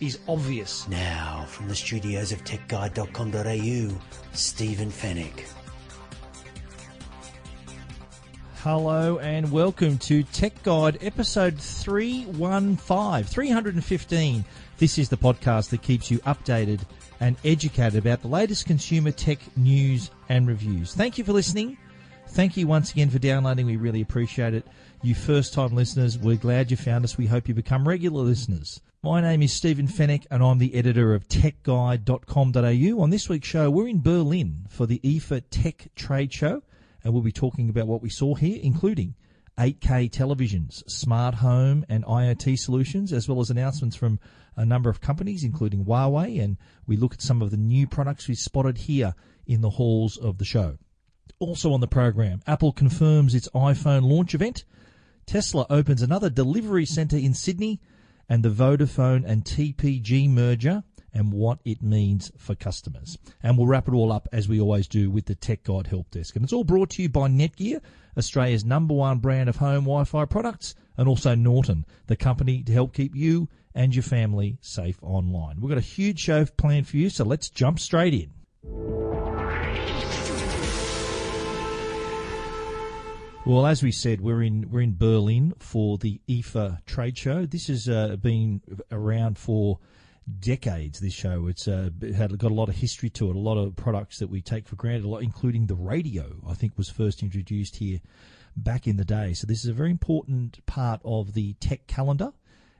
is obvious. Now, from the studios of techguide.com.au, Stephen Fenech. Hello and welcome to Tech Guide episode 315, 315. This is the podcast that keeps you updated and educated about the latest consumer tech news and reviews. Thank you for listening. Thank you once again for downloading. We really appreciate it. You first time listeners, we're glad you found us. We hope you become regular listeners. My name is Stephen Fenech and I'm the editor of techguide.com.au. On this week's show, we're in Berlin for the IFA Tech Trade Show and we'll be talking about what we saw here, including 8K televisions, smart home and IoT solutions, as well as announcements from a number of companies, including Huawei, and we look at some of the new products we spotted here in the halls of the show. Also on the program, Apple confirms its iPhone launch event, Tesla opens another delivery centre in Sydney, and the Vodafone and TPG merger and what it means for customers. And we'll wrap it all up as we always do with the Tech Guide Help Desk. And it's all brought to you by Netgear, Australia's number one brand of home Wi-Fi products, and also Norton, the company to help keep you and your family safe online. We've got a huge show planned for you, so let's jump straight in. Well, as we said, we're in we're in Berlin for the IFA trade show. This has uh, been around for decades. This show it's uh, had got a lot of history to it, a lot of products that we take for granted, a lot, including the radio. I think was first introduced here back in the day. So this is a very important part of the tech calendar,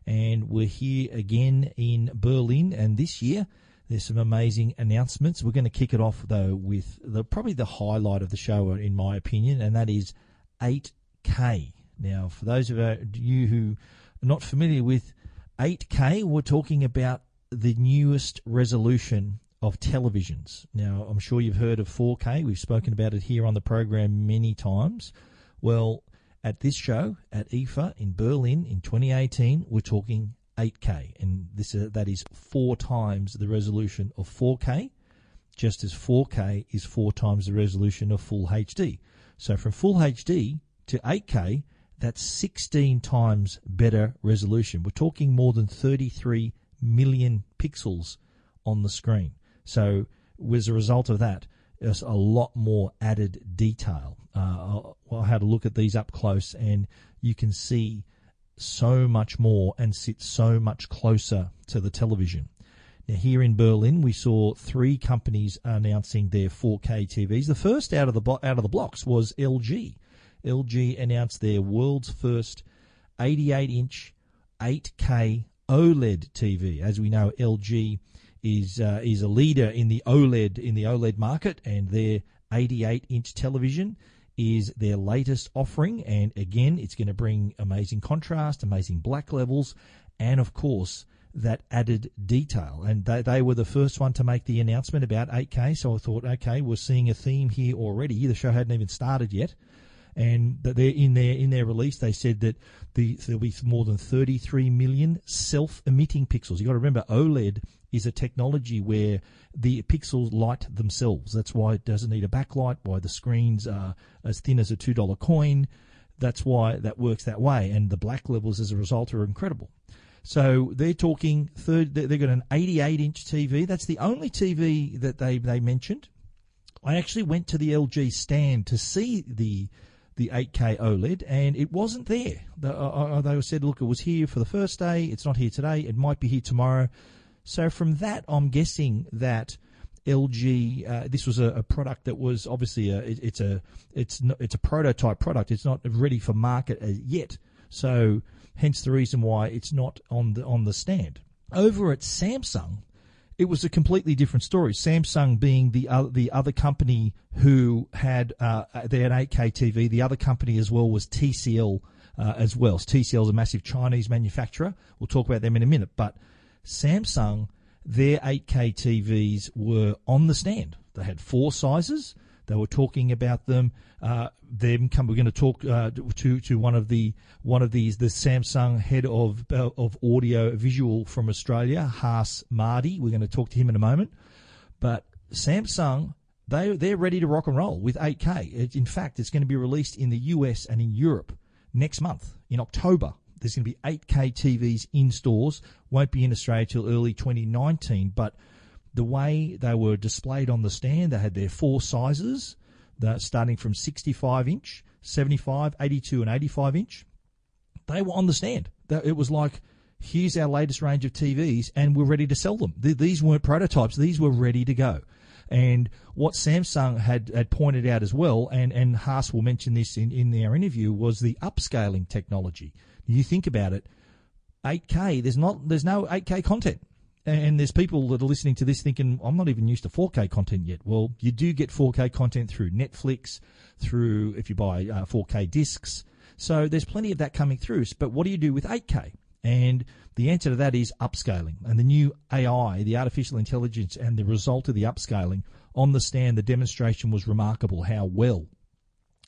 and we're here again in Berlin. And this year, there's some amazing announcements. We're going to kick it off though with the probably the highlight of the show, in my opinion, and that is 8K. Now, for those of you who are not familiar with 8K, we're talking about the newest resolution of televisions. Now, I'm sure you've heard of 4K. We've spoken about it here on the program many times. Well, at this show at IFA in Berlin in 2018, we're talking 8K, and this uh, that is four times the resolution of 4K, just as 4K is four times the resolution of Full HD. So from Full HD to 8K, that's 16 times better resolution. We're talking more than 33 million pixels on the screen. So as a result of that, there's a lot more added detail. Uh, I had a look at these up close, and you can see so much more and sit so much closer to the television. Now, here in Berlin, we saw three companies announcing their 4K TVs. The first out of the bo- out of the blocks was LG. LG announced their world's first 88-inch 8K OLED TV. As we know, LG is uh, is a leader in the OLED in the OLED market, and their 88-inch television is their latest offering. And again, it's going to bring amazing contrast, amazing black levels, and of course that added detail. And they, they were the first one to make the announcement about 8K. So I thought, okay, we're seeing a theme here already. The show hadn't even started yet. And they're in their in their release, they said that the, there'll be more than 33 million self-emitting pixels. You got to remember, OLED is a technology where the pixels light themselves. That's why it doesn't need a backlight. Why the screens are as thin as a two dollar coin. That's why that works that way. And the black levels, as a result, are incredible. So they're talking third. They've got an 88 inch TV. That's the only TV that they they mentioned. I actually went to the LG stand to see the the 8K OLED, and it wasn't there. The, uh, they said, look, it was here for the first day. It's not here today. It might be here tomorrow. So from that, I'm guessing that LG. Uh, this was a, a, product that was obviously a, it, it's a it's it's a prototype product. It's not ready for market yet. So hence the reason why it's not on the on the stand. Over at Samsung, it was a completely different story. Samsung being the uh, the other company who had uh, they had 8K TV. The other company as well was TCL uh, as well. So TCL is a massive Chinese manufacturer. We'll talk about them in a minute. But Samsung their 8K TVs were on the stand. They had four sizes. They were talking about them. Uh, them come. We're going to talk uh, to to one of the one of these the Samsung head of uh, of audio visual from Australia, Haas Mardy. We're going to talk to him in a moment. But Samsung they they're ready to rock and roll with 8K. It, in fact, it's going to be released in the US and in Europe next month in October. There's going to be 8K TVs in stores. Won't be in Australia till early 2019, but the way they were displayed on the stand, they had their four sizes, starting from 65 inch, 75, 82, and 85 inch. They were on the stand. It was like, here's our latest range of TVs, and we're ready to sell them. These weren't prototypes; these were ready to go. And what Samsung had, had pointed out as well, and, and Haas will mention this in, in their interview, was the upscaling technology. You think about it, 8K, there's not there's no 8K content. And there's people that are listening to this thinking, I'm not even used to 4K content yet. Well, you do get 4K content through Netflix, through if you buy uh, 4K discs. So there's plenty of that coming through. But what do you do with 8K? And the answer to that is upscaling. And the new AI, the artificial intelligence, and the result of the upscaling on the stand, the demonstration was remarkable how well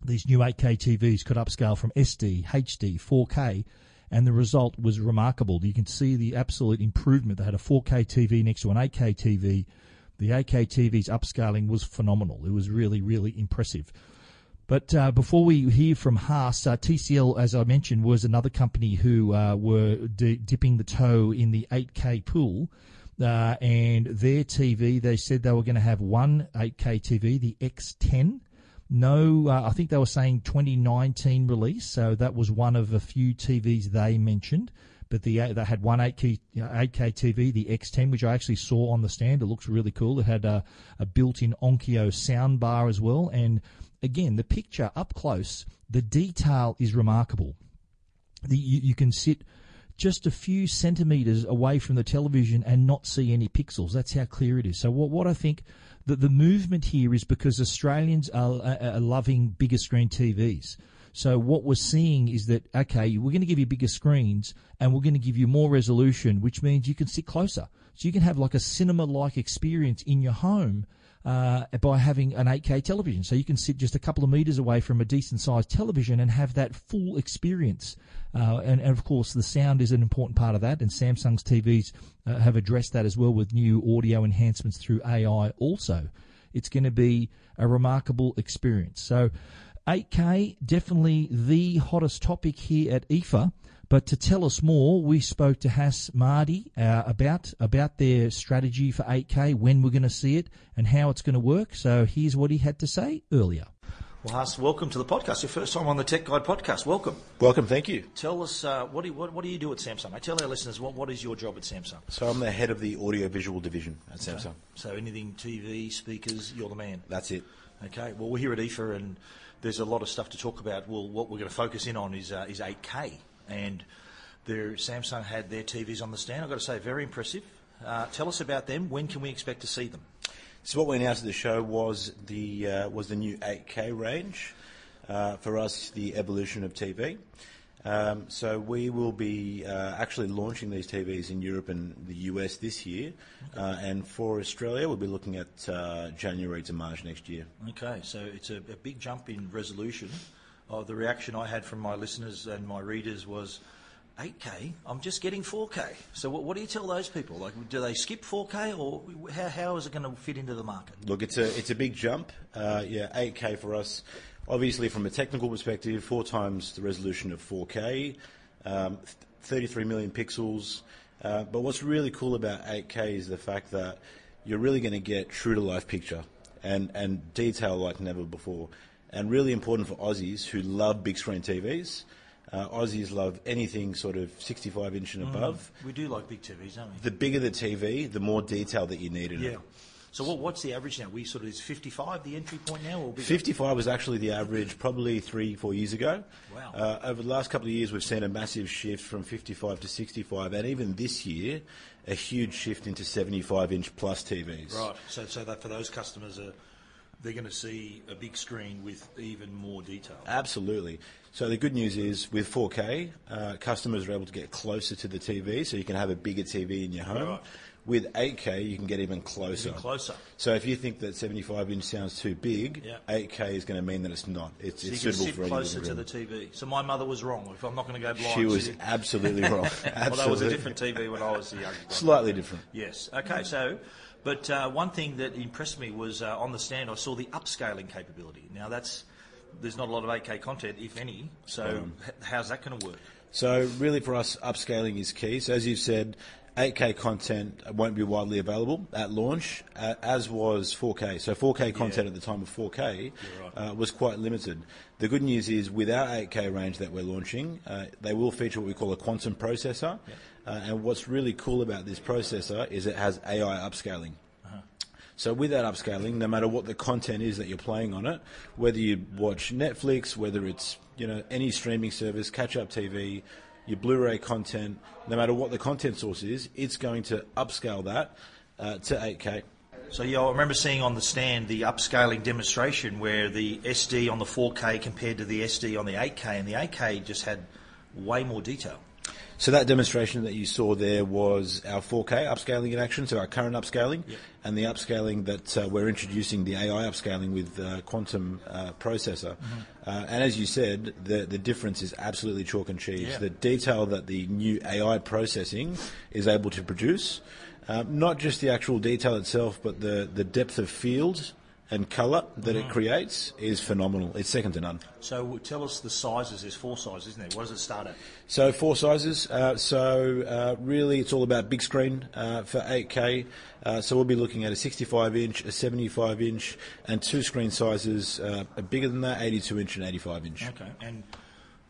these new 8K TVs could upscale from SD, HD, 4K and the result was remarkable. You can see the absolute improvement. They had a 4K TV next to an 8K TV. The 8K TV's upscaling was phenomenal. It was really, really impressive. But uh, before we hear from Haas, uh, TCL, as I mentioned, was another company who uh, were dipping the toe in the 8K pool. Uh, and their TV, they said they were going to have one 8K TV, the X10, no, uh, I think they were saying 2019 release, so that was one of a few TVs they mentioned. But the they had one 8K, 8K TV, the X10, which I actually saw on the stand. It looks really cool. It had a, a built-in Onkyo sound bar as well, and again, the picture up close, the detail is remarkable. The, you, you can sit just a few centimeters away from the television and not see any pixels. That's how clear it is. So what what I think the, the movement here is because Australians are, are, are loving bigger screen TVs. So what we're seeing is that okay, we're going to give you bigger screens and we're going to give you more resolution, which means you can sit closer. So you can have like a cinema-like experience in your home uh, by having an 8K television. So you can sit just a couple of meters away from a decent sized television and have that full experience. Uh, and, and, of course, the sound is an important part of that. And Samsung's TVs uh, have addressed that as well with new audio enhancements through AI. Also, it's going to be a remarkable experience. So, 8K definitely the hottest topic here at IFA. But to tell us more, we spoke to Haas Mardi uh, about about their strategy for 8K, when we're going to see it, and how it's going to work. So here's what he had to say earlier. Well, Haas, welcome to the podcast. Your first time on the Tech Guide podcast. Welcome. Welcome. Thank you. Tell us uh, what, do you, what, what, do you do at Samsung? I tell our listeners what, what is your job at Samsung. So I'm the head of the audio visual division at Samsung. So anything TV, speakers, you're the man. That's it. Okay. Well, we're here at IFA, and there's a lot of stuff to talk about. Well, what we're going to focus in on is uh, is 8K and their Samsung had their TVs on the stand. I've got to say, very impressive. Uh, tell us about them. When can we expect to see them? So what we announced at the show was the uh, was the new 8K range. Uh, for us, the evolution of TV. Um, so we will be uh, actually launching these TVs in Europe and the US this year, okay. uh, and for Australia, we'll be looking at uh, January to March next year. Okay, so it's a, a big jump in resolution. Oh, the reaction I had from my listeners and my readers was 8K, I'm just getting 4K. So what, what, do you tell those people? Like, do they skip 4K, or how, how is it going to fit into the market? Look, it's a it's a big jump. Uh, yeah, 8K for us. Obviously, from a technical perspective, four times the resolution of 4K, um, 33 million pixels. Uh, but what's really cool about 8K is the fact that you're really going to get true to life picture and, and detail like never before. And really important for Aussies who love big screen TVs. Uh, Aussies love anything sort of 65 inch and mm. above. We do like big TVs, don't we? The bigger the TV, the more detail that you need in it. yeah. it. So what, what's the average now? We sort of is 55 the entry point now, or 55 was actually the average probably three, four years ago. Wow. Uh, over the last couple of years, we've seen a massive shift from 55 to 65, and even this year, a huge shift into 75 inch plus TVs. Right. So, so that for those customers, uh, they're going to see a big screen with even more detail. Absolutely. So the good news is with 4K, uh, customers are able to get closer to the TV, so you can have a bigger TV in your home. Right. With 8K, you can get even closer. Even closer. So if you think that 75 inch sounds too big, Yeah. 8K is going to mean that it's not. It's, So it's suitable sit for closer to the. TV. So my mother was wrong. If I'm not going to go blind, She was sitting- absolutely wrong. Well, that was a different TV when I was a young. Slightly different. Yes. Okay. So, but uh, one thing that impressed me was uh, on the stand I saw the upscaling capability. Now that's there's not a lot of 8K content, if any. So h- how's that going to work? So really for us, upscaling is key. So as you've said, 8K content won't be widely available at launch, uh, as was 4K. So 4K content at the time of 4K uh, was quite limited. The good news is with our 8K range that we're launching, uh, they will feature what we call a quantum processor. Uh, and what's really cool about this processor is it has AI upscaling. So with that upscaling, no matter what the content is that you're playing on it, whether you watch Netflix, whether it's you know any streaming service, catch up TV, your Blu-ray content, no matter what the content source is, it's going to upscale that uh, to 8K. So yeah, I remember seeing on the stand the upscaling demonstration where the SD on the 4K compared to the SD on the 8K, and the 8K just had way more detail. So that demonstration that you saw there was our 4K upscaling in action, so our current upscaling, and the upscaling that uh, we're introducing, the AI upscaling with uh, quantum uh, processor. Uh, and as you said, the the difference is absolutely chalk and cheese. Yeah. The detail that the new AI processing is able to produce, um, not just the actual detail itself, but the, the depth of field and colour that it creates is phenomenal. It's second to none. So tell us the sizes. There's four sizes, isn't there? What does it start at? So four sizes. Uh, so uh, really, it's all about big screen uh, for 8K. Uh, so we'll be looking at a 65 inch, a 75 inch, and two screen sizes uh, bigger than that, 82 inch and 85 inch. Okay. And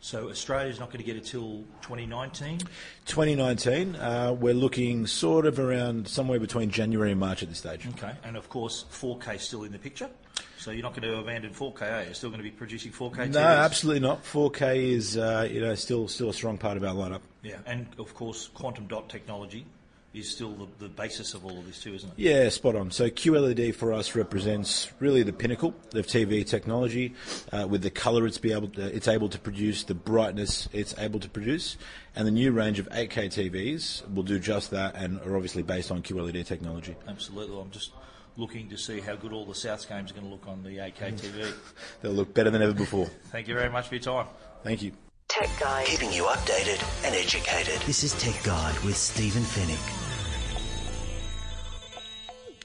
so Australia's not going to get it till 2019. 2019, uh, we're looking sort of around somewhere between January and March at this stage. Okay. And of course, 4K still in the picture. So you're not going to abandon 4K, are you? You're still going to be producing 4K. No, absolutely not. 4K is uh, you know still still a strong part of our lineup. Yeah. And of course, quantum dot technology is still the, the basis of all of this too, isn't it? Yeah, spot on. So QLED for us represents really the pinnacle of TV technology, uh, with the colour it's be able to, it's able to produce, the brightness it's able to produce, and the new range of 8K TVs will do just that, and are obviously based on QLED technology. Absolutely. I'm just looking to see how good all the Souths games are going to look on the 8K TV. They'll look better than ever before. Thank you very much for your time. Thank you. Tech Guide. Keeping you updated and educated. This is Tech Guide with Stephen Fenech.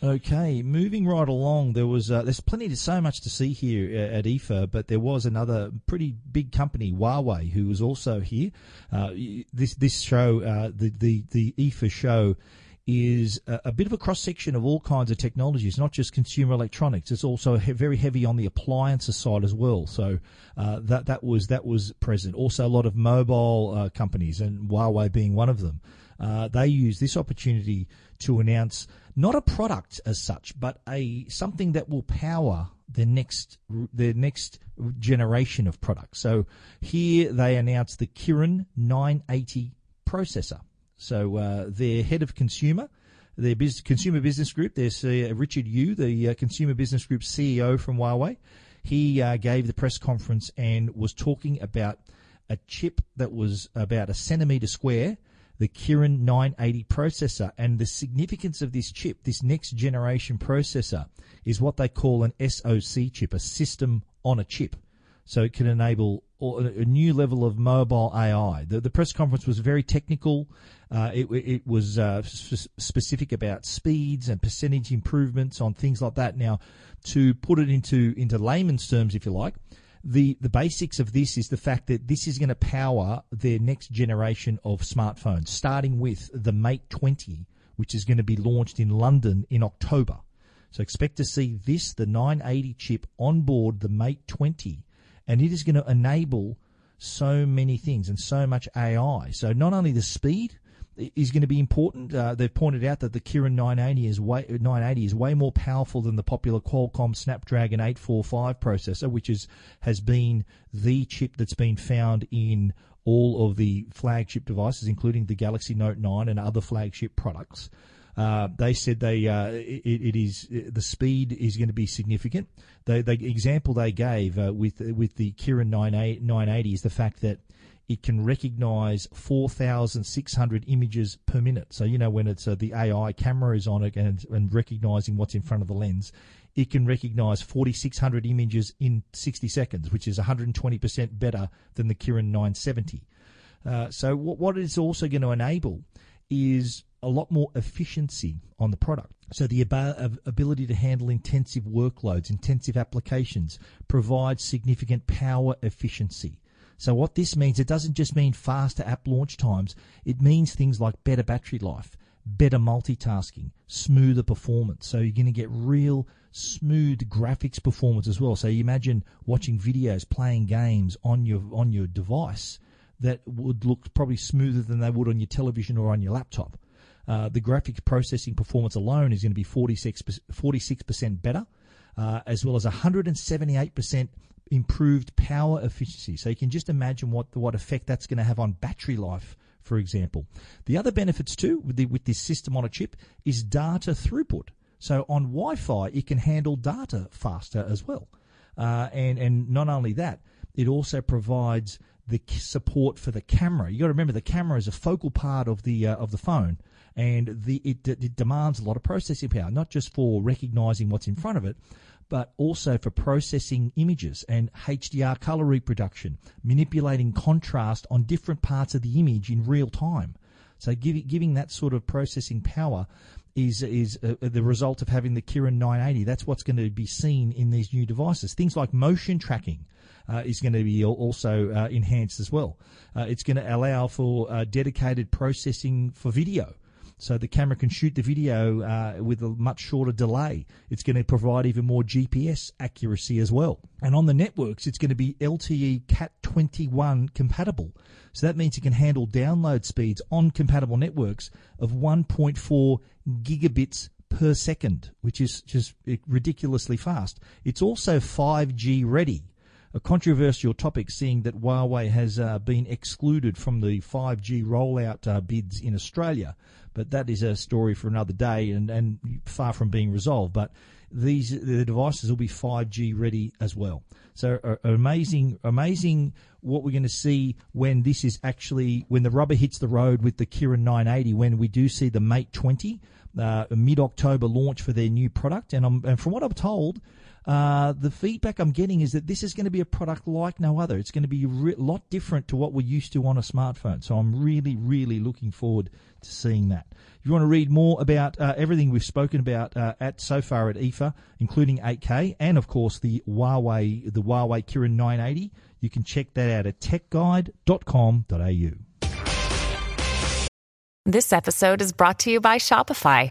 Okay, moving right along, there was uh, there's plenty to so much to see here uh, at IFA, but there was another pretty big company, Huawei, who was also here. Uh, this this show, uh, the the the IFA show, is a, a bit of a cross section of all kinds of technologies, not just consumer electronics. It's also he- very heavy on the appliances side as well. So uh, that that was that was present. Also, a lot of mobile uh, companies, and Huawei being one of them. Uh, they use this opportunity to announce not a product as such, but a something that will power their next their next generation of products. So here they announced the Kirin 980 processor. So uh, their head of consumer, their business, consumer business group, there's uh, Richard Yu, the uh, consumer business group CEO from Huawei. He uh, gave the press conference and was talking about a chip that was about a centimeter square, the Kirin 980 processor. And the significance of this chip, this next generation processor, is what they call an SoC chip, a system on a chip. So it can enable a a new level of mobile AI. The, the press conference was very technical. Uh, it, it was uh, s- specific about speeds and percentage improvements on things like that. Now, to put it into into layman's terms, if you like, the the basics of this is the fact that this is going to power their next generation of smartphones, starting with the Mate 20, which is going to be launched in London in October. So expect to see this, the 980 chip, on board the Mate 20, and it is going to enable so many things and so much AI. So not only the speed is going to be important. Uh, they've pointed out that the Kirin 980 is way 980 is way more powerful than the popular Qualcomm Snapdragon 845 processor, which is has been the chip that's been found in all of the flagship devices, including the Galaxy Note 9 and other flagship products. Uh, they said they uh, it, it is the speed is going to be significant. The, the example they gave uh, with with the Kirin 980, 980 is the fact that it can recognize 4,600 images per minute. So, you know, when it's uh, the AI camera is on it and, and recognizing what's in front of the lens, it can recognize 4,600 images in 60 seconds, which is 120% better than the Kirin 970. Uh, so, what, what it's also going to enable is a lot more efficiency on the product. So the ability to handle intensive workloads, intensive applications, provides significant power efficiency. So what this means, it doesn't just mean faster app launch times. It means things like better battery life, better multitasking, smoother performance. So you're going to get real smooth graphics performance as well. So you imagine watching videos, playing games on your on your device that would look probably smoother than they would on your television or on your laptop. Uh, the graphics processing performance alone is going to be 46 percent better, uh, as well as 178 percent improved power efficiency. So you can just imagine what what effect that's going to have on battery life, for example. The other benefits too with, the, with this system on a chip is data throughput. So on Wi-Fi, it can handle data faster as well, uh, and and not only that, it also provides the support for the camera. You got to remember the camera is a focal part of the uh, of the phone, and the it, it demands a lot of processing power, not just for recognizing what's in front of it, but also for processing images and HDR color reproduction, manipulating contrast on different parts of the image in real time. So give, giving that sort of processing power is is uh, the result of having the Kirin 980. That's what's going to be seen in these new devices. Things like motion tracking. Uh, is going to be also uh, enhanced as well. Uh, it's going to allow for uh, dedicated processing for video so the camera can shoot the video uh, with a much shorter delay. It's going to provide even more GPS accuracy as well. And on the networks, it's going to be LTE Cat 21 compatible. So that means it can handle download speeds on compatible networks of 1.4 gigabits per second, which is just ridiculously fast. It's also 5G ready a controversial topic, seeing that Huawei has uh, been excluded from the 5G rollout uh, bids in Australia. But that is a story for another day and, and far from being resolved. But these the devices will be 5G ready as well. So uh, amazing, amazing what we're going to see when this is actually when the rubber hits the road with the Kirin 980. When we do see the Mate 20 uh, mid October launch for their new product, and, and from what I'm told, uh, the feedback I'm getting is that this is going to be a product like no other. It's going to be a re- lot different to what we're used to on a smartphone. So I'm really, really looking forward to seeing that. If you want to read more about uh, everything we've spoken about uh, at so far at IFA, including 8K and of course the Huawei, the Huawei Kirin 980, you can check that out at techguide.com.au. This episode is brought to you by Shopify.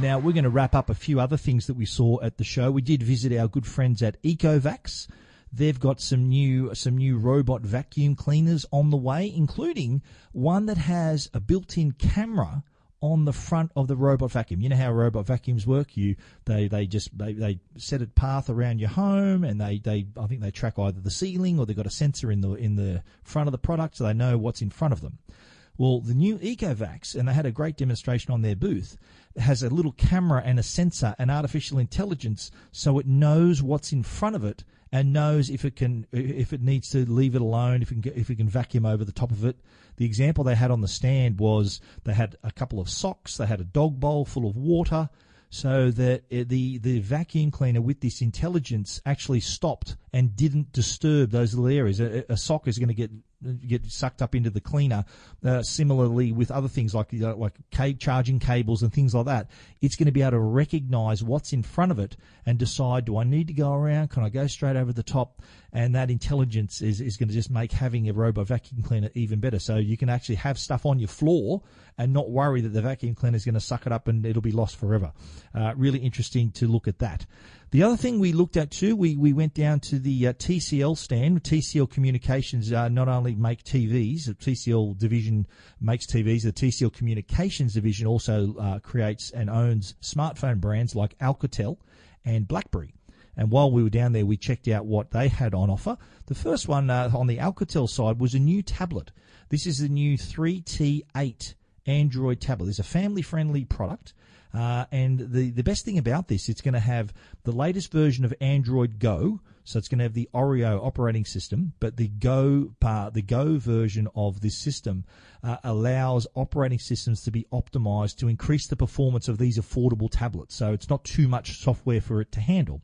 Now, we're going to wrap up a few other things that we saw at the show. We did visit our good friends at Ecovacs. They've got some new some new robot vacuum cleaners on the way, including one that has a built-in camera on the front of the robot vacuum. You know how robot vacuums work. You they they just they, they set a path around your home, and they, they I think they track either the ceiling or they've got a sensor in the in the front of the product, so they know what's in front of them. Well, the new Ecovacs, and they had a great demonstration on their booth, has a little camera and a sensor and artificial intelligence, so it knows what's in front of it and knows if it can if it needs to leave it alone, if it can if it can vacuum over the top of it. The example they had on the stand was they had a couple of socks, they had a dog bowl full of water, so that eh, the the vacuum cleaner with this intelligence actually stopped and didn't disturb those little areas. A, a sock is going to get get sucked up into the cleaner. Uh, similarly, with other things like uh, like charging cables and things like that, it's going to be able to recognise what's in front of it and decide: Do I need to go around? Can I go straight over the top? And that intelligence is, is going to just make having a robot vacuum cleaner even better. So you can actually have stuff on your floor and not worry that the vacuum cleaner is going to suck it up and it'll be lost forever. Uh, really interesting to look at that. The other thing we looked at too, we, we went down to the uh, TCL stand. TCL Communications uh, not only make TVs, the TCL division makes TVs, the TCL Communications division also uh, creates and owns smartphone brands like Alcatel and BlackBerry. And while we were down there, we checked out what they had on offer. The first one uh, on the Alcatel side was a new tablet. This is the new 3T8 Android tablet. It's a family friendly product. Uh, and the, the best thing about this, it's going to have the latest version of Android Go. So it's going to have the Oreo operating system, but the Go the Go version of this system uh, allows operating systems to be optimized to increase the performance of these affordable tablets. So it's not too much software for it to handle.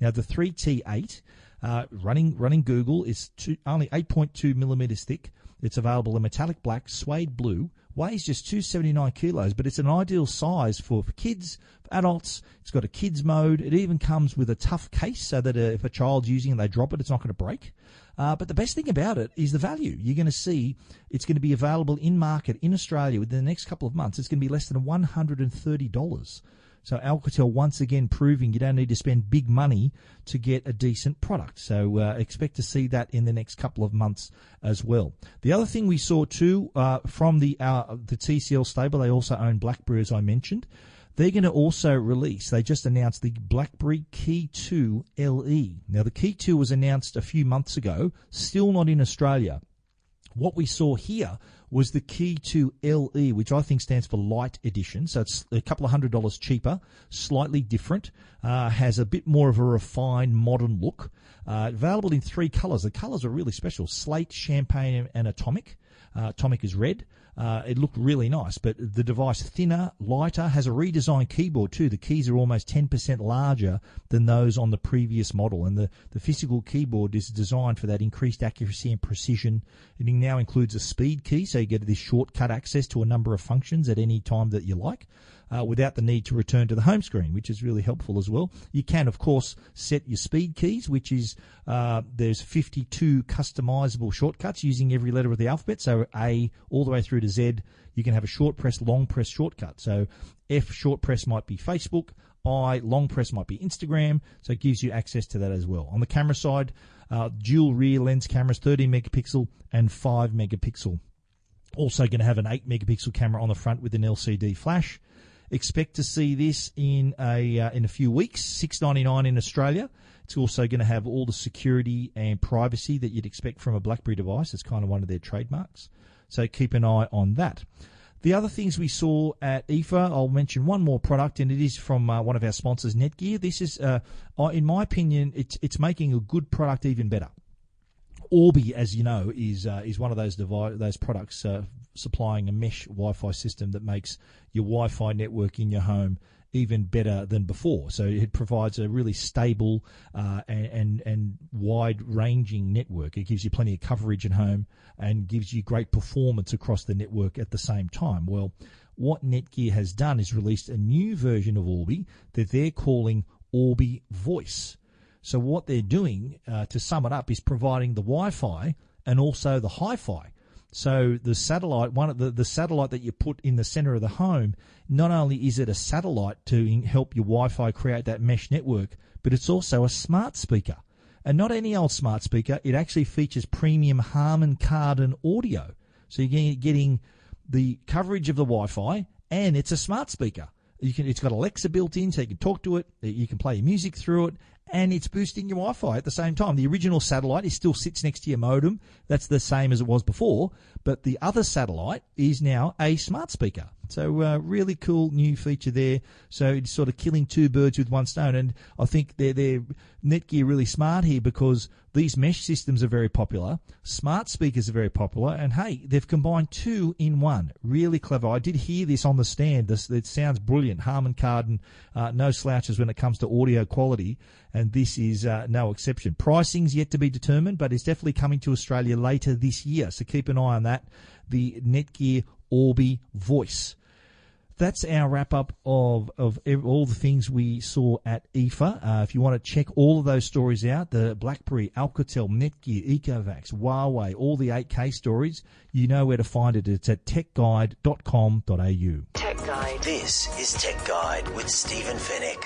Now the 3T8 uh, running running Google is two, only 8.2 millimeters thick. It's available in metallic black, suede blue, weighs just 279 kilos, but it's an ideal size for, for kids, for adults. It's got a kids mode. It even comes with a tough case so that uh, if a child's using it and they drop it, it's not going to break. Uh, but the best thing about it is the value. You're going to see it's going to be available in market in Australia within the next couple of months. It's going to be less than $130. So Alcatel once again proving you don't need to spend big money to get a decent product. So uh, expect to see that in the next couple of months as well. The other thing we saw too uh, from the uh, the TCL stable, they also own BlackBerry as I mentioned. They're going to also release, they just announced the BlackBerry Key 2 LE. Now, the Key 2 was announced a few months ago, still not in Australia. What we saw here was the Key 2 LE, which I think stands for Light Edition. So it's a couple of hundred dollars cheaper, slightly different, uh, has a bit more of a refined modern look. Uh, available in three colours. The colours are really special slate, champagne, and atomic. Uh, atomic is red. Uh, it looked really nice, but the device thinner, lighter, has a redesigned keyboard too. The keys are almost 10% larger than those on the previous model, and the, the physical keyboard is designed for that increased accuracy and precision. It now includes a speed key, so you get this shortcut access to a number of functions at any time that you like uh, without the need to return to the home screen, which is really helpful as well. You can, of course, set your speed keys, which is uh, there's 52 customizable shortcuts using every letter of the alphabet. So A all the way through to Z. You can have a short press, long press shortcut. So F short press might be Facebook. I long press might be Instagram. So it gives you access to that as well. On the camera side, uh, dual rear lens cameras, 13 megapixel and 5 megapixel. Also going to have an 8 megapixel camera on the front with an LCD flash. Expect to see this in a uh, in a few weeks. Six ninety nine in Australia. It's also going to have all the security and privacy that you'd expect from a BlackBerry device. It's kind of one of their trademarks. So keep an eye on that. The other things we saw at IFA, I'll mention one more product, and it is from uh, one of our sponsors, Netgear. This is, uh, in my opinion, it's it's making a good product even better. Orbi, as you know, is uh, is one of those device, those products uh, supplying a mesh Wi-Fi system that makes your Wi-Fi network in your home even better than before. So it provides a really stable uh, and, and, and wide ranging network. It gives you plenty of coverage at home and gives you great performance across the network at the same time. Well, what Netgear has done is released a new version of Orbi that they're calling Orbi Voice. So what they're doing, uh, to sum it up, is providing the Wi-Fi and also the Hi-Fi. So the satellite, one of the, the satellite that you put in the center of the home, not only is it a satellite to help your Wi-Fi create that mesh network, but it's also a smart speaker. And not any old smart speaker. It actually features premium Harman Kardon audio. So you're getting the coverage of the Wi-Fi and it's a smart speaker. You can, it's got Alexa built in, so you can talk to it. You can play your music through it, and it's boosting your Wi-Fi at the same time. The original satellite is still sits next to your modem. That's the same as it was before, but the other satellite is now a smart speaker. So uh, really cool new feature there. So it's sort of killing two birds with one stone, and I think they're they're Netgear really smart here because these mesh systems are very popular. Smart speakers are very popular, and hey, they've combined two in one. Really clever. I did hear this on the stand. This it sounds brilliant. Harman Kardon, uh, no slouches when it comes to audio quality, and this is uh, no exception. Pricing's yet to be determined, but it's definitely coming to Australia later this year. So keep an eye on that. The Netgear Orbi Voice. That's our wrap up of, of all the things we saw at IFA. Uh, if you want to check all of those stories out, the BlackBerry, Alcatel, Netgear, Ecovacs, Huawei, all the 8K stories, you know where to find it. It's at techguide.com.au. Tech Guide. This is Tech Guide with Stephen Fenech.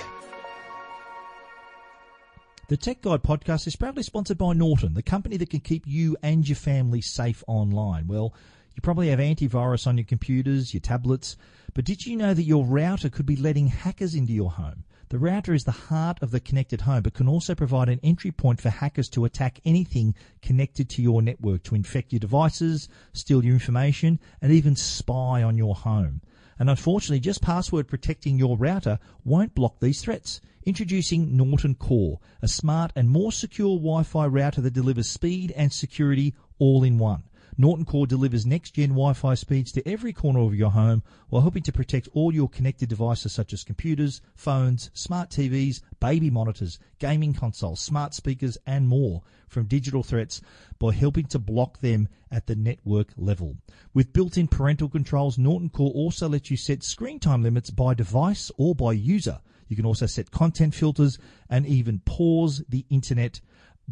The Tech Guide podcast is proudly sponsored by Norton, the company that can keep you and your family safe online. Well, you probably have antivirus on your computers, your tablets, but did you know that your router could be letting hackers into your home? The router is the heart of the connected home, but can also provide an entry point for hackers to attack anything connected to your network, to infect your devices, steal your information, and even spy on your home. And unfortunately, just password protecting your router won't block these threats. Introducing Norton Core, a smart and more secure Wi-Fi router that delivers speed and security all in one. Norton Core delivers next-gen Wi-Fi speeds to every corner of your home while helping to protect all your connected devices such as computers, phones, smart TVs, baby monitors, gaming consoles, smart speakers and more from digital threats by helping to block them at the network level. With built-in parental controls, Norton Core also lets you set screen time limits by device or by user. You can also set content filters and even pause the internet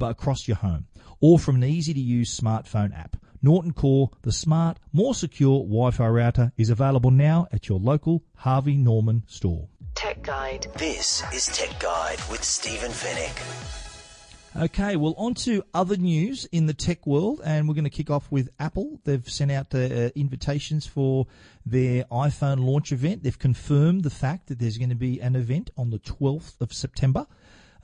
across your home or from an easy to use smartphone app. Norton Core, the smart, more secure Wi-Fi router is available now at your local Harvey Norman store. Tech Guide. This is Tech Guide with Stephen Fenech. Okay, well, on to other news in the tech world, and we're going to kick off with Apple. They've sent out uh, uh, invitations for their iPhone launch event. They've confirmed the fact that there's going to be an event on the 12th of September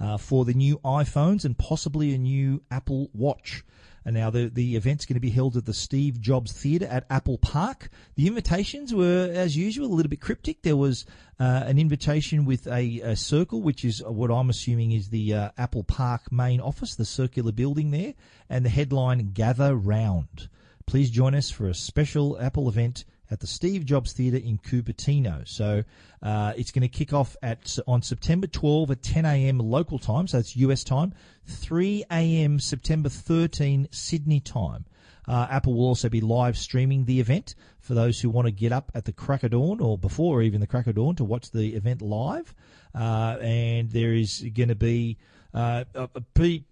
uh, for the new iPhones and possibly a new Apple Watch. And now the the event's going to be held at the Steve Jobs Theatre at Apple Park. The invitations were, as usual, a little bit cryptic. There was uh, an invitation with a, a, circle, which is what I'm assuming is the uh, Apple Park main office, the circular building there, and the headline "Gather Round." Please join us for a special Apple event at the Steve Jobs Theatre in Cupertino. So uh, it's going to kick off at on September 12 at 10 a.m. local time, so it's US time, 3 a.m. September 13 Sydney time. Uh, Apple will also be live streaming the event for those who want to get up at the crack of dawn or before even the crack of dawn to watch the event live. Uh, and there is going to be uh,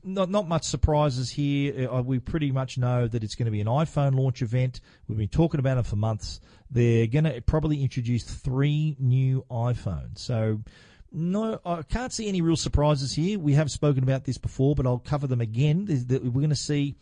not not much surprises here. Uh, we pretty much know that it's going to be an iPhone launch event. We've been talking about it for months. They're going to probably introduce three new iPhones. So. No, I can't see any real surprises here. We have spoken about this before, but I'll cover them again. We're going to see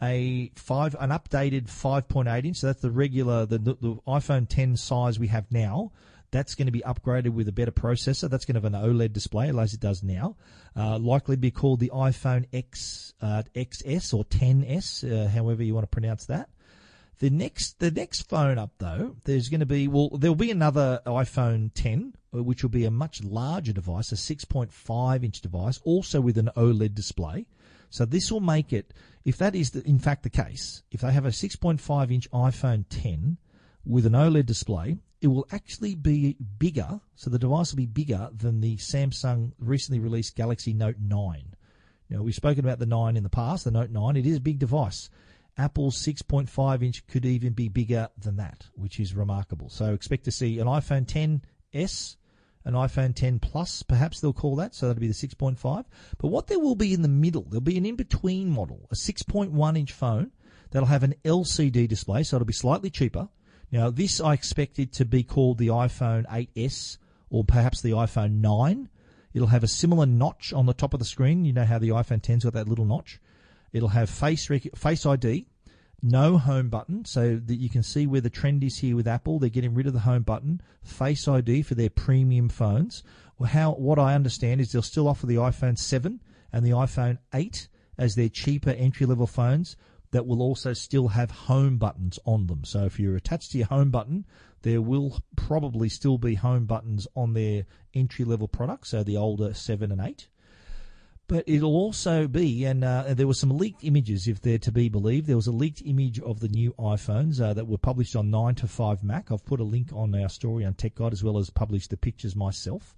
a five, an updated 5.8 inch. So that's the regular, the, the iPhone 10 size we have now. That's going to be upgraded with a better processor. That's going to have an OLED display, as it does now. Uh, likely to be called the iPhone X uh, XS or 10s, uh, however you want to pronounce that. The next, the next phone up though, there's going to be well, there'll be another iPhone 10, uh, which will be a much larger device, a 6.5 inch device, also with an OLED display. So this will make it, if that is the, in fact the case, if they have a 6.5 inch iPhone 10 with an OLED display, it will actually be bigger. So the device will be bigger than the Samsung recently released Galaxy Note 9. Now, we've spoken about the 9 in the past, the Note 9. It is a big device. Apple's 6.5 inch could even be bigger than that, which is remarkable. So expect to see an iPhone 10s, an iPhone 10 Plus, perhaps they'll call that. So that'll be the 6.5. But what there will be in the middle, there'll be an in between model, a 6.1 inch phone that'll have an LCD display, so it'll be slightly cheaper. Now, this I expected to be called the iPhone 8s or perhaps the iPhone 9. It'll have a similar notch on the top of the screen. You know how the iPhone 10's got that little notch. It'll have face rec- face ID, no home button, so that you can see where the trend is here with Apple. They're getting rid of the home button. Face ID for their premium phones. Well, how what I understand is they'll still offer the iPhone 7 and the iPhone 8 as their cheaper entry level phones that will also still have home buttons on them. So if you're attached to your home button, there will probably still be home buttons on their entry level products, so the older 7 and 8. But it'll also be, and uh, there were some leaked images, if they're to be believed. There was a leaked image of the new iPhones uh, that were published on 9 to 5 Mac. I've put a link on our story on Tech Guide as well as published the pictures myself.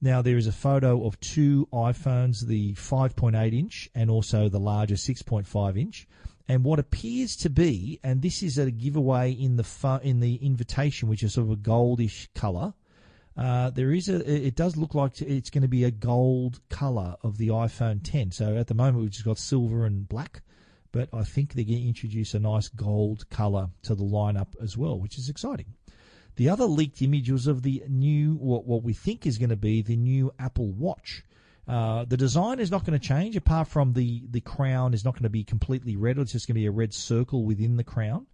Now, there is a photo of two iPhones, the 5.8 inch and also the larger 6.5 inch and what appears to be, and this is a giveaway in the fu- in the invitation, which is sort of a goldish color. Uh, there is a. It does look like it's going to be a gold color of the iPhone 10. So at the moment we've just got silver and black, but I think they're going to introduce a nice gold color to the lineup as well, which is exciting. The other leaked image was of the new, what, what we think is going to be the new Apple Watch. Uh, the design is not going to change, apart from the, the crown is not going to be completely red. It's just going to be a red circle within the crown.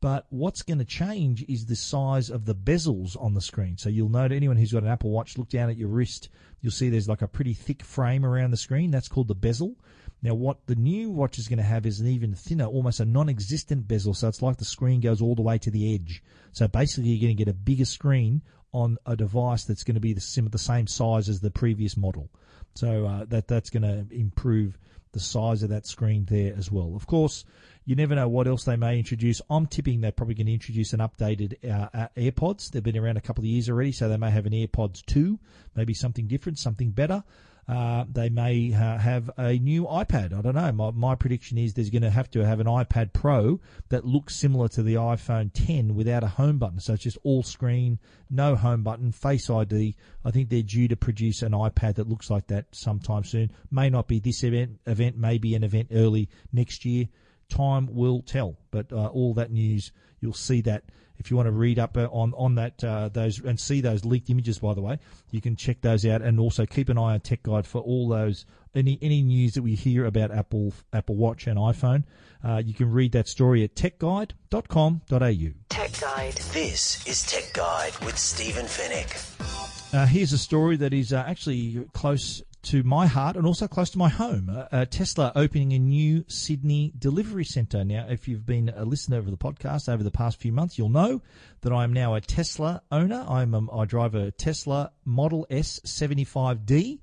But what's going to change is the size of the bezels on the screen. So you'll note anyone who's got an Apple Watch, look down at your wrist. You'll see there's like a pretty thick frame around the screen. That's called the bezel. Now, what the new watch is going to have is an even thinner, almost a non-existent bezel. So it's like the screen goes all the way to the edge. So basically, you're going to get a bigger screen on a device that's going to be the same size as the previous model. So uh, that that's going to improve the size of that screen there as well. Of course, you never know what else they may introduce. I'm tipping they're probably going to introduce an updated uh, uh AirPods. They've been around a couple of years already, so they may have an AirPods 2, maybe something different, something better. Uh, they may uh, have a new iPad. I don't know. My, my prediction is there's going to have to have an iPad Pro that looks similar to the iPhone 10 without a home button. So it's just all screen, no home button, Face ID. I think they're due to produce an iPad that looks like that sometime soon. May not be this event, event may be an event early next year. Time will tell. But uh, all that news, you'll see that if you want to read up uh, on on that uh, those and see those leaked images, by the way, you can check those out and also keep an eye on Tech Guide for all those any any news that we hear about Apple Apple Watch and iPhone. Uh, you can read that story at techguide.com.au. Tech Guide. This is Tech Guide with Stephen Fenech. Uh, here's a story that is uh, actually close to my heart and also close to my home. Uh, uh, Tesla opening a new Sydney delivery centre. Now, if you've been a listener of the podcast over the past few months, you'll know that I'm now a Tesla owner. I'm a, I drive a Tesla Model S 75D.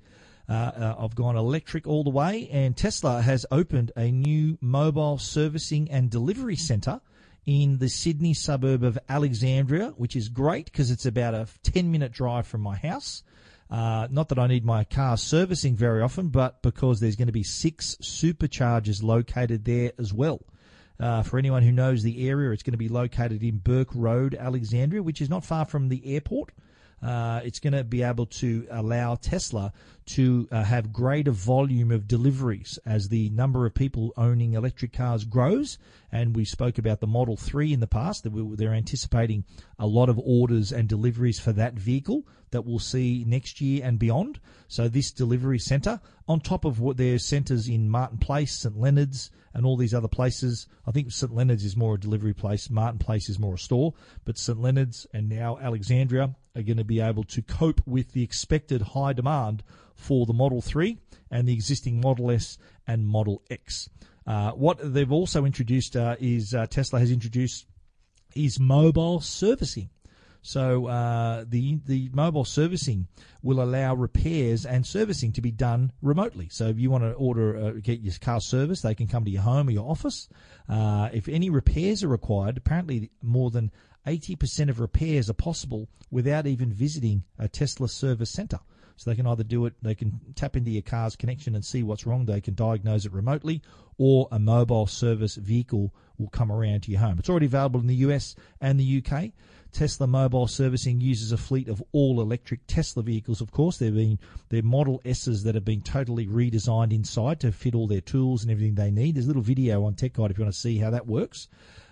Uh, uh, I've gone electric all the way, and Tesla has opened a new mobile servicing and delivery centre in the Sydney suburb of Alexandria, which is great because it's about a 10 minute drive from my house. Uh, not that I need my car servicing very often, but because there's going to be six superchargers located there as well. Uh, for anyone who knows the area, it's going to be located in Bourke Road, Alexandria, which is not far from the airport. Uh, it's going to be able to allow Tesla to uh, have greater volume of deliveries as the number of people owning electric cars grows. And we spoke about the Model 3 in the past, that they're anticipating a lot of orders and deliveries for that vehicle that we'll see next year and beyond. So this delivery centre, on top of what their centres in Martin Place, St Leonard's, and all these other places. I think St Leonard's is more a delivery place, Martin Place is more a store, but St Leonard's and now Alexandria are going to be able to cope with the expected high demand for the Model 3 and the existing Model S and Model X. Uh, what they've also introduced uh, is uh, Tesla has introduced is mobile servicing. So uh, the the mobile servicing will allow repairs and servicing to be done remotely. So if you want to order uh, get your car serviced, they can come to your home or your office. Uh, if any repairs are required, apparently more than 80% of repairs are possible without even visiting a Tesla service center. So they can either do it, they can tap into your car's connection and see what's wrong, they can diagnose it remotely, or a mobile service vehicle will come around to your home. It's already available in the US and the UK. Tesla Mobile Servicing uses a fleet of all electric Tesla vehicles, of course. They've been their Model S's that have been totally redesigned inside to fit all their tools and everything they need. There's a little video on Tech Guide if you want to see how that works.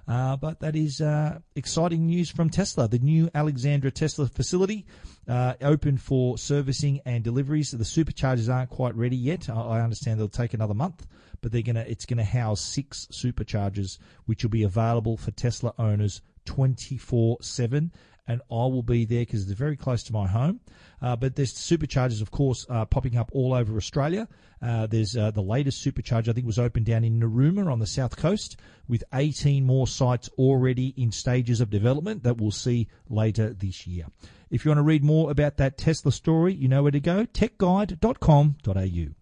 Uh, but that is uh, exciting news from Tesla. The new Alexandria Tesla facility uh, open for servicing and deliveries. The superchargers aren't quite ready yet. I understand they'll take another month, but they're gonna it's gonna house six superchargers, which will be available for Tesla owners 24 7 and I will be there because it's very close to my home. Uh, but there's superchargers, of course, uh, popping up all over Australia. Uh, there's uh, the latest supercharger, I think, was opened down in Narooma on the south coast, with 18 more sites already in stages of development that we'll see later this year. If you want to read more about that Tesla story, you know where to go techguide.com.au.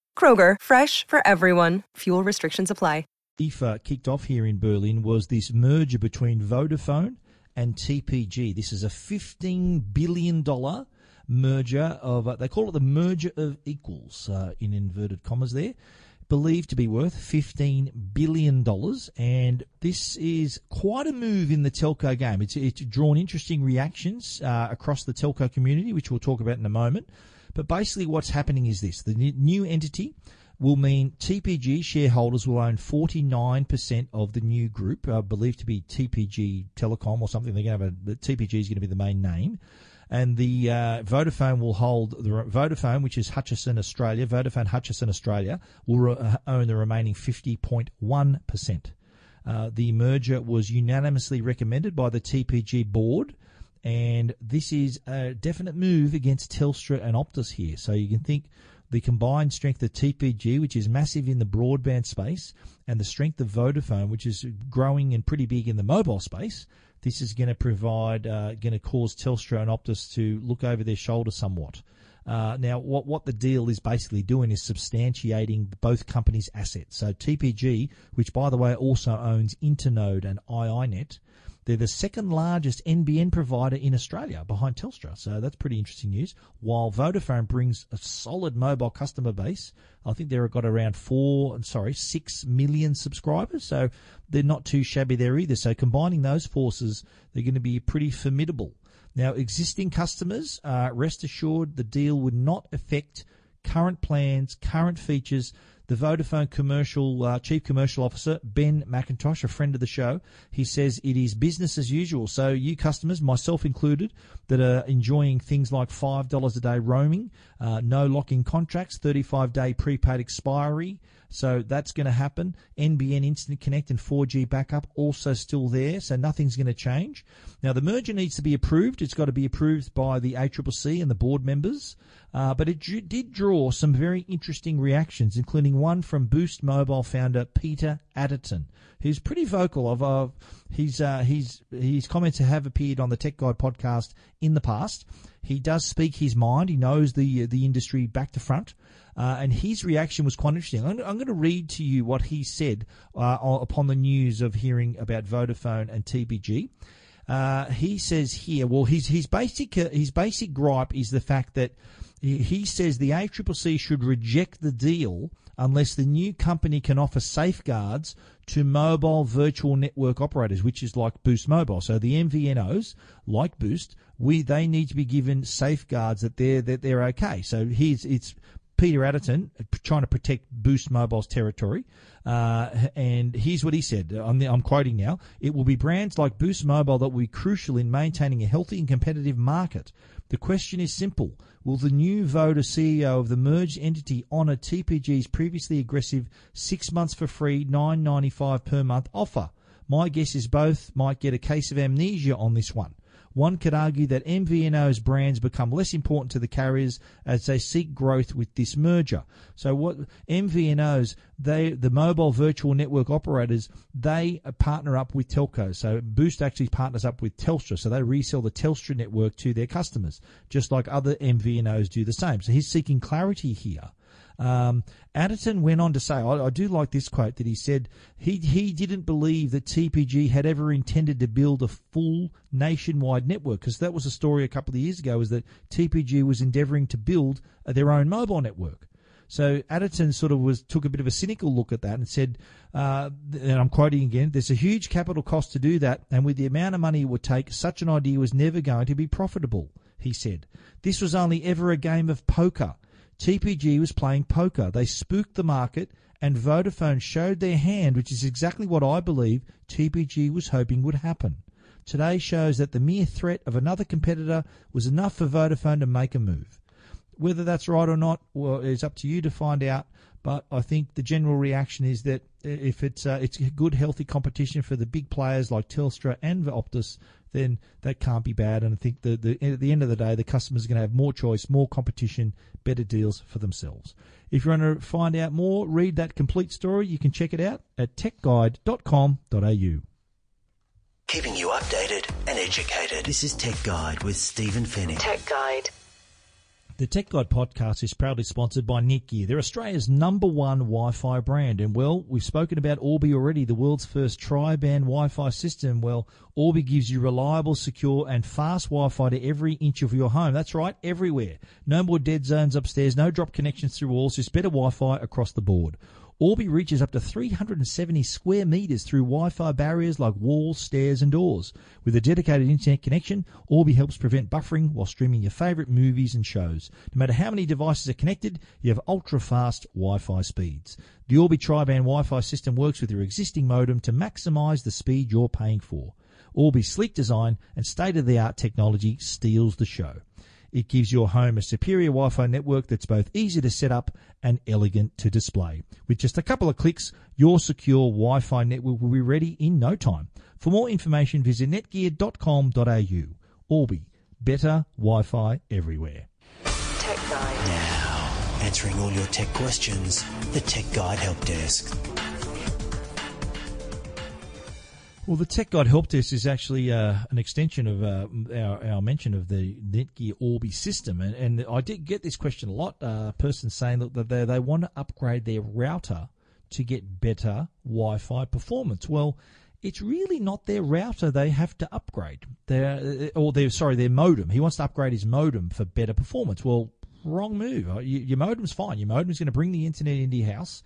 Kroger, fresh for everyone. Fuel restrictions apply. IFA kicked off here in Berlin was this merger between Vodafone and TPG. This is a $15 billion merger of, uh, they call it the merger of equals, uh, in inverted commas there. Believed to be worth $15 billion. And this is quite a move in the telco game. It's, it's drawn interesting reactions uh, across the telco community, which we'll talk about in a moment. But basically, what's happening is this the new entity will mean TPG shareholders will own 49% of the new group, uh, believed to be TPG Telecom or something. They're going to have a, the TPG is going to be the main name. And the uh, Vodafone will hold the Vodafone, which is Hutchison Australia. Vodafone Hutchison Australia will re- uh, own the remaining 50.1%. Uh, the merger was unanimously recommended by the TPG board, and this is a definite move against Telstra and Optus here. So you can think the combined strength of TPG, which is massive in the broadband space, and the strength of Vodafone, which is growing and pretty big in the mobile space, this is going to provide, uh, going to cause Telstra and Optus to look over their shoulder somewhat. Uh, now, what, what the deal is basically doing is substantiating both companies' assets. So TPG, which by the way also owns Internode and iiNet, they're the second largest NBN provider in Australia behind Telstra. So that's pretty interesting news. While Vodafone brings a solid mobile customer base, I think they've got around four, sorry, six million subscribers. So they're not too shabby there either. So combining those forces, they're going to be pretty formidable. Now, existing customers, uh, rest assured the deal would not affect current plans, current features, the Vodafone commercial uh, chief commercial officer Ben McIntosh, a friend of the show, he says it is business as usual. So you customers, myself included, that are enjoying things like five dollars a day roaming, uh, no lock-in contracts, thirty-five day prepaid expiry. So that's going to happen. NBN Instant Connect and 4G backup also still there, so nothing's going to change. Now the merger needs to be approved. It's got to be approved by the ACCC and the board members. Uh, but it did draw some very interesting reactions, including one from Boost Mobile founder Peter Adderton, who's pretty vocal of his, uh, his, his comments have appeared on the Tech Guide podcast in the past. He does speak his mind. He knows the the industry back to front, uh, and his reaction was quite interesting. I'm, I'm, going to read to you what he said uh, upon the news of hearing about Vodafone and TPG. Uh, he says here, well, his his basic his basic gripe is the fact that he says the ACCC should reject the deal unless the new company can offer safeguards to mobile virtual network operators, which is like Boost Mobile. So the MVNOs, like Boost, we they need to be given safeguards that they're that they're okay. So here's it's Peter Adderton trying to protect Boost Mobile's territory. Uh, and here's what he said. I'm, I'm, quoting now. It will be brands like Boost Mobile that will be crucial in maintaining a healthy and competitive market. The question is simple. Will the new Voda CEO of the merged entity honour TPG's previously aggressive six months for free, nine ninety five per month offer? My guess is both might get a case of amnesia on this one. One could argue that MVNO's brands become less important to the carriers as they seek growth with this merger. So what MVNOs, they the mobile virtual network operators, they partner up with telcos. So Boost actually partners up with Telstra, so they resell the Telstra network to their customers, just like other MVNOs do the same. So he's seeking clarity here. Um, Adderton went on to say, I, I, do like this quote that he said he he didn't believe that TPG had ever intended to build a full nationwide network because that was a story a couple of years ago was that TPG was endeavouring to build their own mobile network. So Adderton sort of was took a bit of a cynical look at that and said, uh, and I'm quoting again, "There's a huge capital cost to do that, and with the amount of money it would take, such an idea was never going to be profitable." He said, "This was only ever a game of poker." TPG was playing poker. They spooked the market, and Vodafone showed their hand, which is exactly what I believe TPG was hoping would happen. Today shows that the mere threat of another competitor was enough for Vodafone to make a move. Whether that's right or not well, is up to you to find out, but I think the general reaction is that If it's uh, it's good, healthy competition for the big players like Telstra and Optus, then that can't be bad. And I think the, the at the end of the day, the customers are going to have more choice, more competition, better deals for themselves. If you want to find out more, read that complete story. You can check it out at techguide.com.au. Keeping you updated and educated. This is Tech Guide with Stephen Fenech. Tech Guide. The Tech Guide podcast is proudly sponsored by Netgear. They're Australia's number one Wi-Fi brand. And well, we've spoken about Orbi already, the world's first tri-band Wi-Fi system. Well, Orbi gives you reliable, secure and fast Wi-Fi to every inch of your home. That's right, everywhere. No more dead zones upstairs, no drop connections through walls, just better Wi-Fi across the board. Orbi reaches up to 370 square meters through Wi-Fi barriers like walls, stairs, and doors. With a dedicated internet connection, Orbi helps prevent buffering while streaming your favorite movies and shows. No matter how many devices are connected, you have ultra-fast Wi-Fi speeds. The Orbi tri-band Wi-Fi system works with your existing modem to maximize the speed you're paying for. Orbi's sleek design and state-of-the-art technology steals the show. It gives your home a superior Wi-Fi network that's both easy to set up and elegant to display. With just a couple of clicks, your secure Wi-Fi network will be ready in no time. For more information, visit netgear.com.au. Orbi, better Wi-Fi everywhere. Tech Guide. Now, answering all your tech questions, the Tech Guide Help Desk. Well, the Tech Guide Help Desk is actually uh, an extension of uh, our, our mention of the Netgear Orbi system. And, and I did get this question a lot. Uh, a person saying that they, they want to upgrade their router to get better Wi Fi performance. Well, it's really not their router they have to upgrade. Their, or their, sorry, their modem. He wants to upgrade his modem for better performance. Well, wrong move. Uh, your modem's fine. Your modem's going to bring the internet into your house.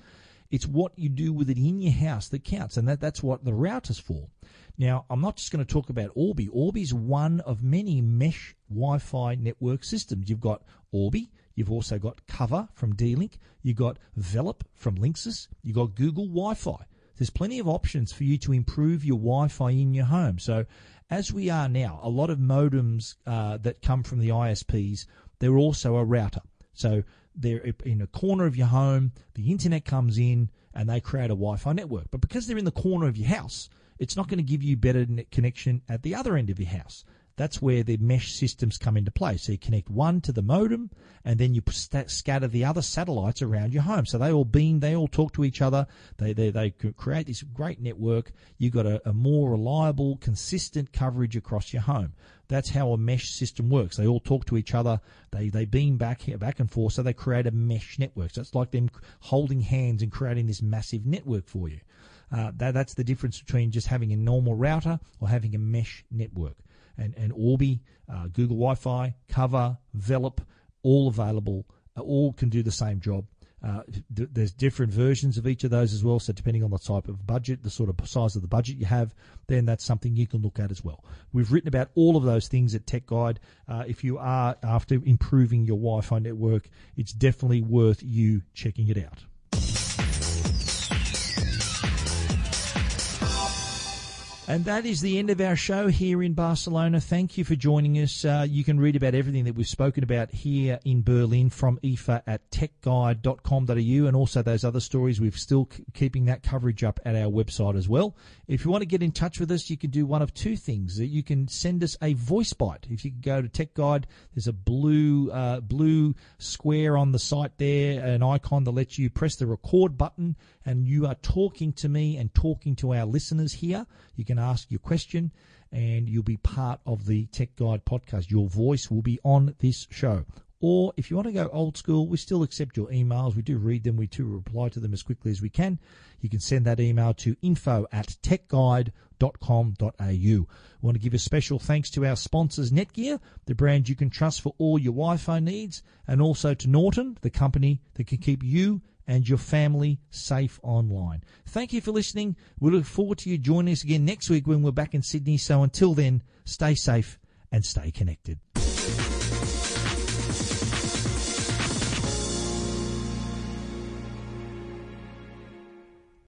It's what you do with it in your house that counts, and that, that's what the router's for. Now, I'm not just going to talk about Orbi. Orbi's one of many mesh Wi-Fi network systems. You've got Orbi, you've also got Covr from D-Link, you've got Velop from Linksys, you've got Google Wi-Fi. There's plenty of options for you to improve your Wi-Fi in your home. So, as we are now, a lot of modems uh, that come from the ISPs, they're also a router. So they're in a corner of your home, the internet comes in, and they create a Wi Fi network. But because they're in the corner of your house, it's not going to give you better connection at the other end of your house. That's where the mesh systems come into play. So you connect one to the modem, and then you scatter the other satellites around your home. So they all beam, they all talk to each other. They they, they create this great network. You've got a, a more reliable, consistent coverage across your home. That's how a mesh system works. They all talk to each other. They they beam back back and forth. So they create a mesh network. So it's like them holding hands and creating this massive network for you. Uh, that, that's the difference between just having a normal router or having a mesh network and, and Orbi, uh, Google Wi-Fi, Covr, Velop, all available. Uh, all can do the same job. Uh, th- there's different versions of each of those as well. So depending on the type of budget, the sort of size of the budget you have, then that's something you can look at as well. We've written about all of those things at Tech Guide. Uh, if you are after improving your Wi-Fi network, it's definitely worth you checking it out. And that is the end of our show here in Barcelona. Thank you for joining us. Uh, you can read about everything that we've spoken about here in Berlin from IFA at techguide.com.au and also those other stories. We're still keeping that coverage up at our website as well. If you want to get in touch with us, you can do one of two things. You can send us a voice bite. If you go to Tech Guide, there's a blue uh, blue square on the site there, an icon that lets you press the record button, and you are talking to me and talking to our listeners here. You can ask your question and you'll be part of the Tech Guide podcast. Your voice will be on this show. Or if you want to go old school, we still accept your emails. We do read them. We do reply to them as quickly as we can. You can send that email to info at techguide.com.au. We want to give a special thanks to our sponsors, Netgear, the brand you can trust for all your Wi-Fi needs, and also to Norton, the company that can keep you and your family safe online. Thank you for listening. We look forward to you joining us again next week when we're back in Sydney. So until then, stay safe and stay connected.